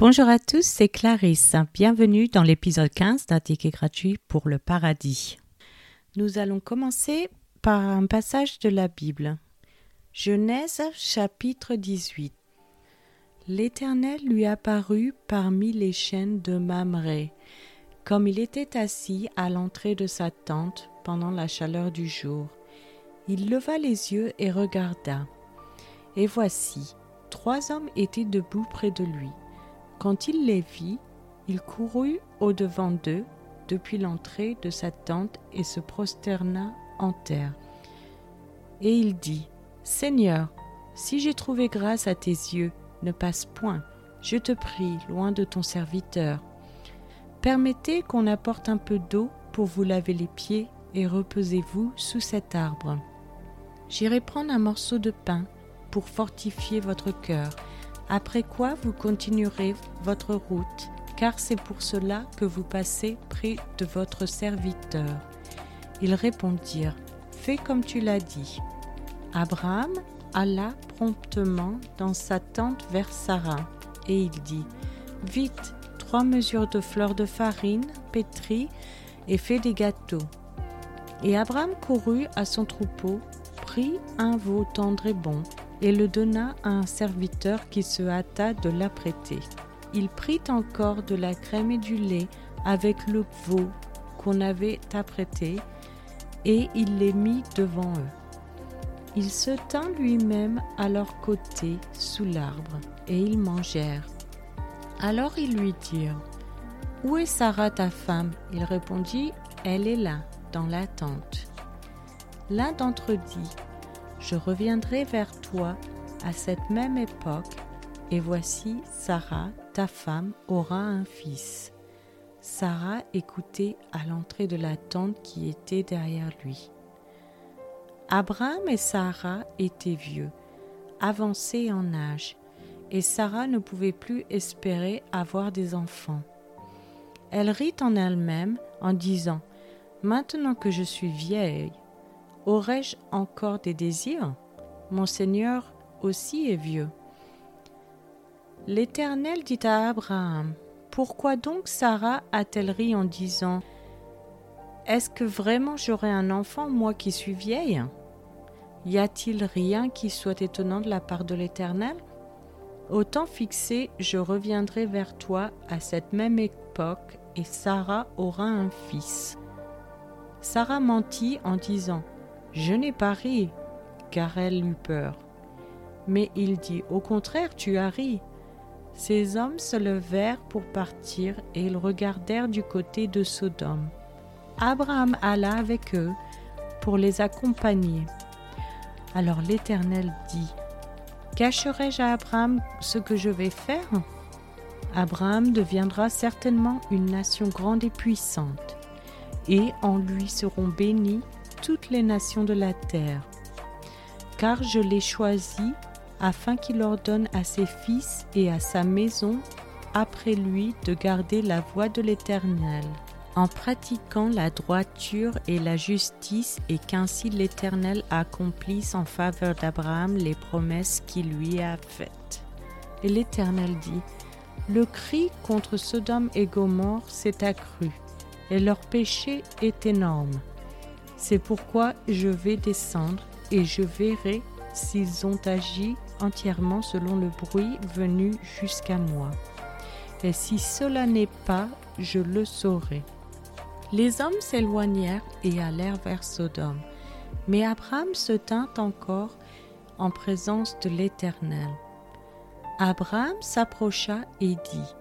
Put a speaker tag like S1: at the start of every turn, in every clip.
S1: Bonjour à tous, c'est Clarisse. Bienvenue dans l'épisode 15 d'un ticket gratuit pour le paradis. Nous allons commencer par un passage de la Bible. Genèse chapitre 18. L'Éternel lui apparut parmi les chaînes de Mamré, comme il était assis à l'entrée de sa tente pendant la chaleur du jour. Il leva les yeux et regarda. Et voici, trois hommes étaient debout près de lui. Quand il les vit, il courut au-devant d'eux depuis l'entrée de sa tente et se prosterna en terre. Et il dit, Seigneur, si j'ai trouvé grâce à tes yeux, ne passe point, je te prie, loin de ton serviteur. Permettez qu'on apporte un peu d'eau pour vous laver les pieds et reposez-vous sous cet arbre. J'irai prendre un morceau de pain pour fortifier votre cœur après quoi vous continuerez votre route, car c'est pour cela que vous passez près de votre serviteur. Ils répondirent, Fais comme tu l'as dit. Abraham alla promptement dans sa tente vers Sarah, et il dit, Vite, trois mesures de fleurs de farine pétrie et fais des gâteaux. Et Abraham courut à son troupeau, prit un veau tendre et bon, et le donna à un serviteur qui se hâta de l'apprêter. Il prit encore de la crème et du lait avec le veau qu'on avait apprêté, et il les mit devant eux. Il se tint lui-même à leur côté sous l'arbre, et ils mangèrent. Alors ils lui dirent, Où est Sarah ta femme? Il répondit, Elle est là, dans la tente. L'un d'entre eux dit, je reviendrai vers toi à cette même époque, et voici Sarah, ta femme, aura un fils. Sarah écoutait à l'entrée de la tente qui était derrière lui. Abraham et Sarah étaient vieux, avancés en âge, et Sarah ne pouvait plus espérer avoir des enfants. Elle rit en elle-même en disant Maintenant que je suis vieille, Aurais-je encore des désirs? Mon Seigneur aussi est vieux. L'Éternel dit à Abraham, Pourquoi donc Sarah a-t-elle ri en disant, Est-ce que vraiment j'aurai un enfant, moi qui suis vieille? Y a-t-il rien qui soit étonnant de la part de l'Éternel? Au temps fixé, je reviendrai vers toi à cette même époque, et Sarah aura un fils. Sarah mentit en disant, je n'ai pas ri, car elle eut peur. Mais il dit, Au contraire, tu as ri. Ces hommes se levèrent pour partir et ils regardèrent du côté de Sodome. Abraham alla avec eux pour les accompagner. Alors l'Éternel dit, Cacherai-je à Abraham ce que je vais faire? Abraham deviendra certainement une nation grande et puissante, et en lui seront bénis toutes les nations de la terre. Car je l'ai choisi afin qu'il ordonne à ses fils et à sa maison après lui de garder la voie de l'Éternel, en pratiquant la droiture et la justice, et qu'ainsi l'Éternel accomplisse en faveur d'Abraham les promesses qu'il lui a faites. Et l'Éternel dit, Le cri contre Sodome et Gomorre s'est accru, et leur péché est énorme. C'est pourquoi je vais descendre et je verrai s'ils ont agi entièrement selon le bruit venu jusqu'à moi. Et si cela n'est pas, je le saurai. Les hommes s'éloignèrent et allèrent vers Sodome. Mais Abraham se tint encore en présence de l'Éternel. Abraham s'approcha et dit,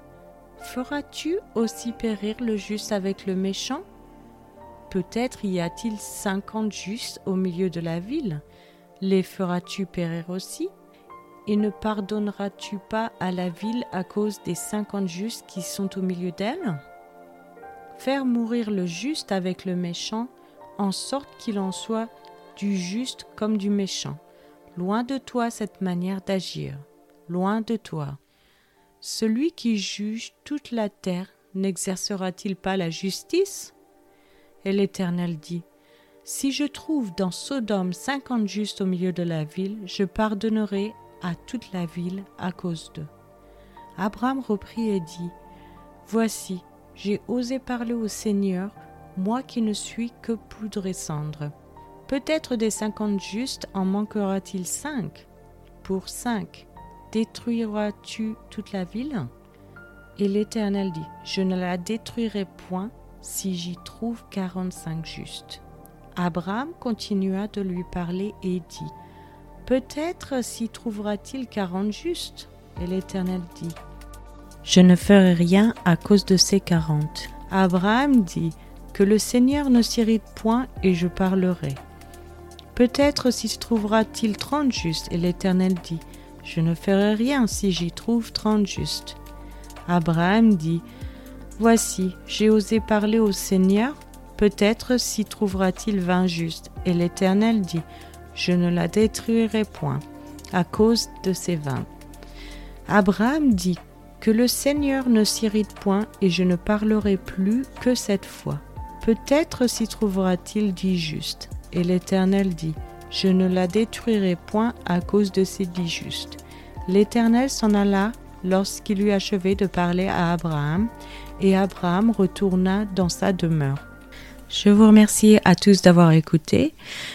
S1: Feras-tu aussi périr le juste avec le méchant? Peut-être y a-t-il cinquante justes au milieu de la ville? Les feras-tu périr aussi? Et ne pardonneras-tu pas à la ville à cause des cinquante justes qui sont au milieu d'elle? Faire mourir le juste avec le méchant, en sorte qu'il en soit du juste comme du méchant. Loin de toi cette manière d'agir, loin de toi. Celui qui juge toute la terre n'exercera-t-il pas la justice? Et l'Éternel dit, Si je trouve dans Sodome cinquante justes au milieu de la ville, je pardonnerai à toute la ville à cause d'eux. Abraham reprit et dit, Voici, j'ai osé parler au Seigneur, moi qui ne suis que poudre et cendre. Peut-être des cinquante justes en manquera-t-il cinq Pour cinq, détruiras-tu toute la ville? Et l'Éternel dit, Je ne la détruirai point si j'y trouve quarante-cinq justes. Abraham continua de lui parler et dit, Peut-être s'y trouvera-t-il quarante justes? Et l'Éternel dit, Je ne ferai rien à cause de ces quarante. Abraham dit, Que le Seigneur ne s'irrite point et je parlerai. Peut-être s'y trouvera-t-il trente justes Et l'Éternel dit, Je ne ferai rien si j'y trouve trente justes. Abraham dit, Voici, j'ai osé parler au Seigneur, peut-être s'y trouvera-t-il vingt justes. Et l'Éternel dit, Je ne la détruirai point, à cause de ces vingt. Abraham dit, Que le Seigneur ne s'irrite point, et je ne parlerai plus que cette fois. Peut-être s'y trouvera-t-il dix justes. Et l'Éternel dit, Je ne la détruirai point à cause de ces dix justes. L'Éternel s'en alla lorsqu'il eut achevé de parler à Abraham, et Abraham retourna dans sa demeure. Je vous remercie à tous d'avoir écouté.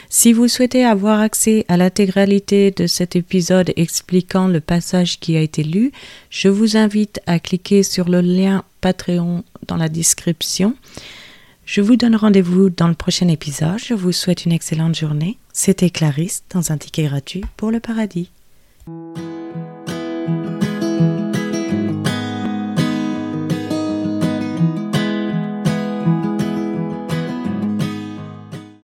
S1: Si vous souhaitez avoir accès à l'intégralité de cet épisode expliquant le passage qui a été lu, je vous invite à cliquer sur le lien Patreon dans la description. Je vous donne rendez-vous dans le prochain épisode. Je vous souhaite une excellente journée. C'était Clarisse dans un ticket gratuit pour le paradis.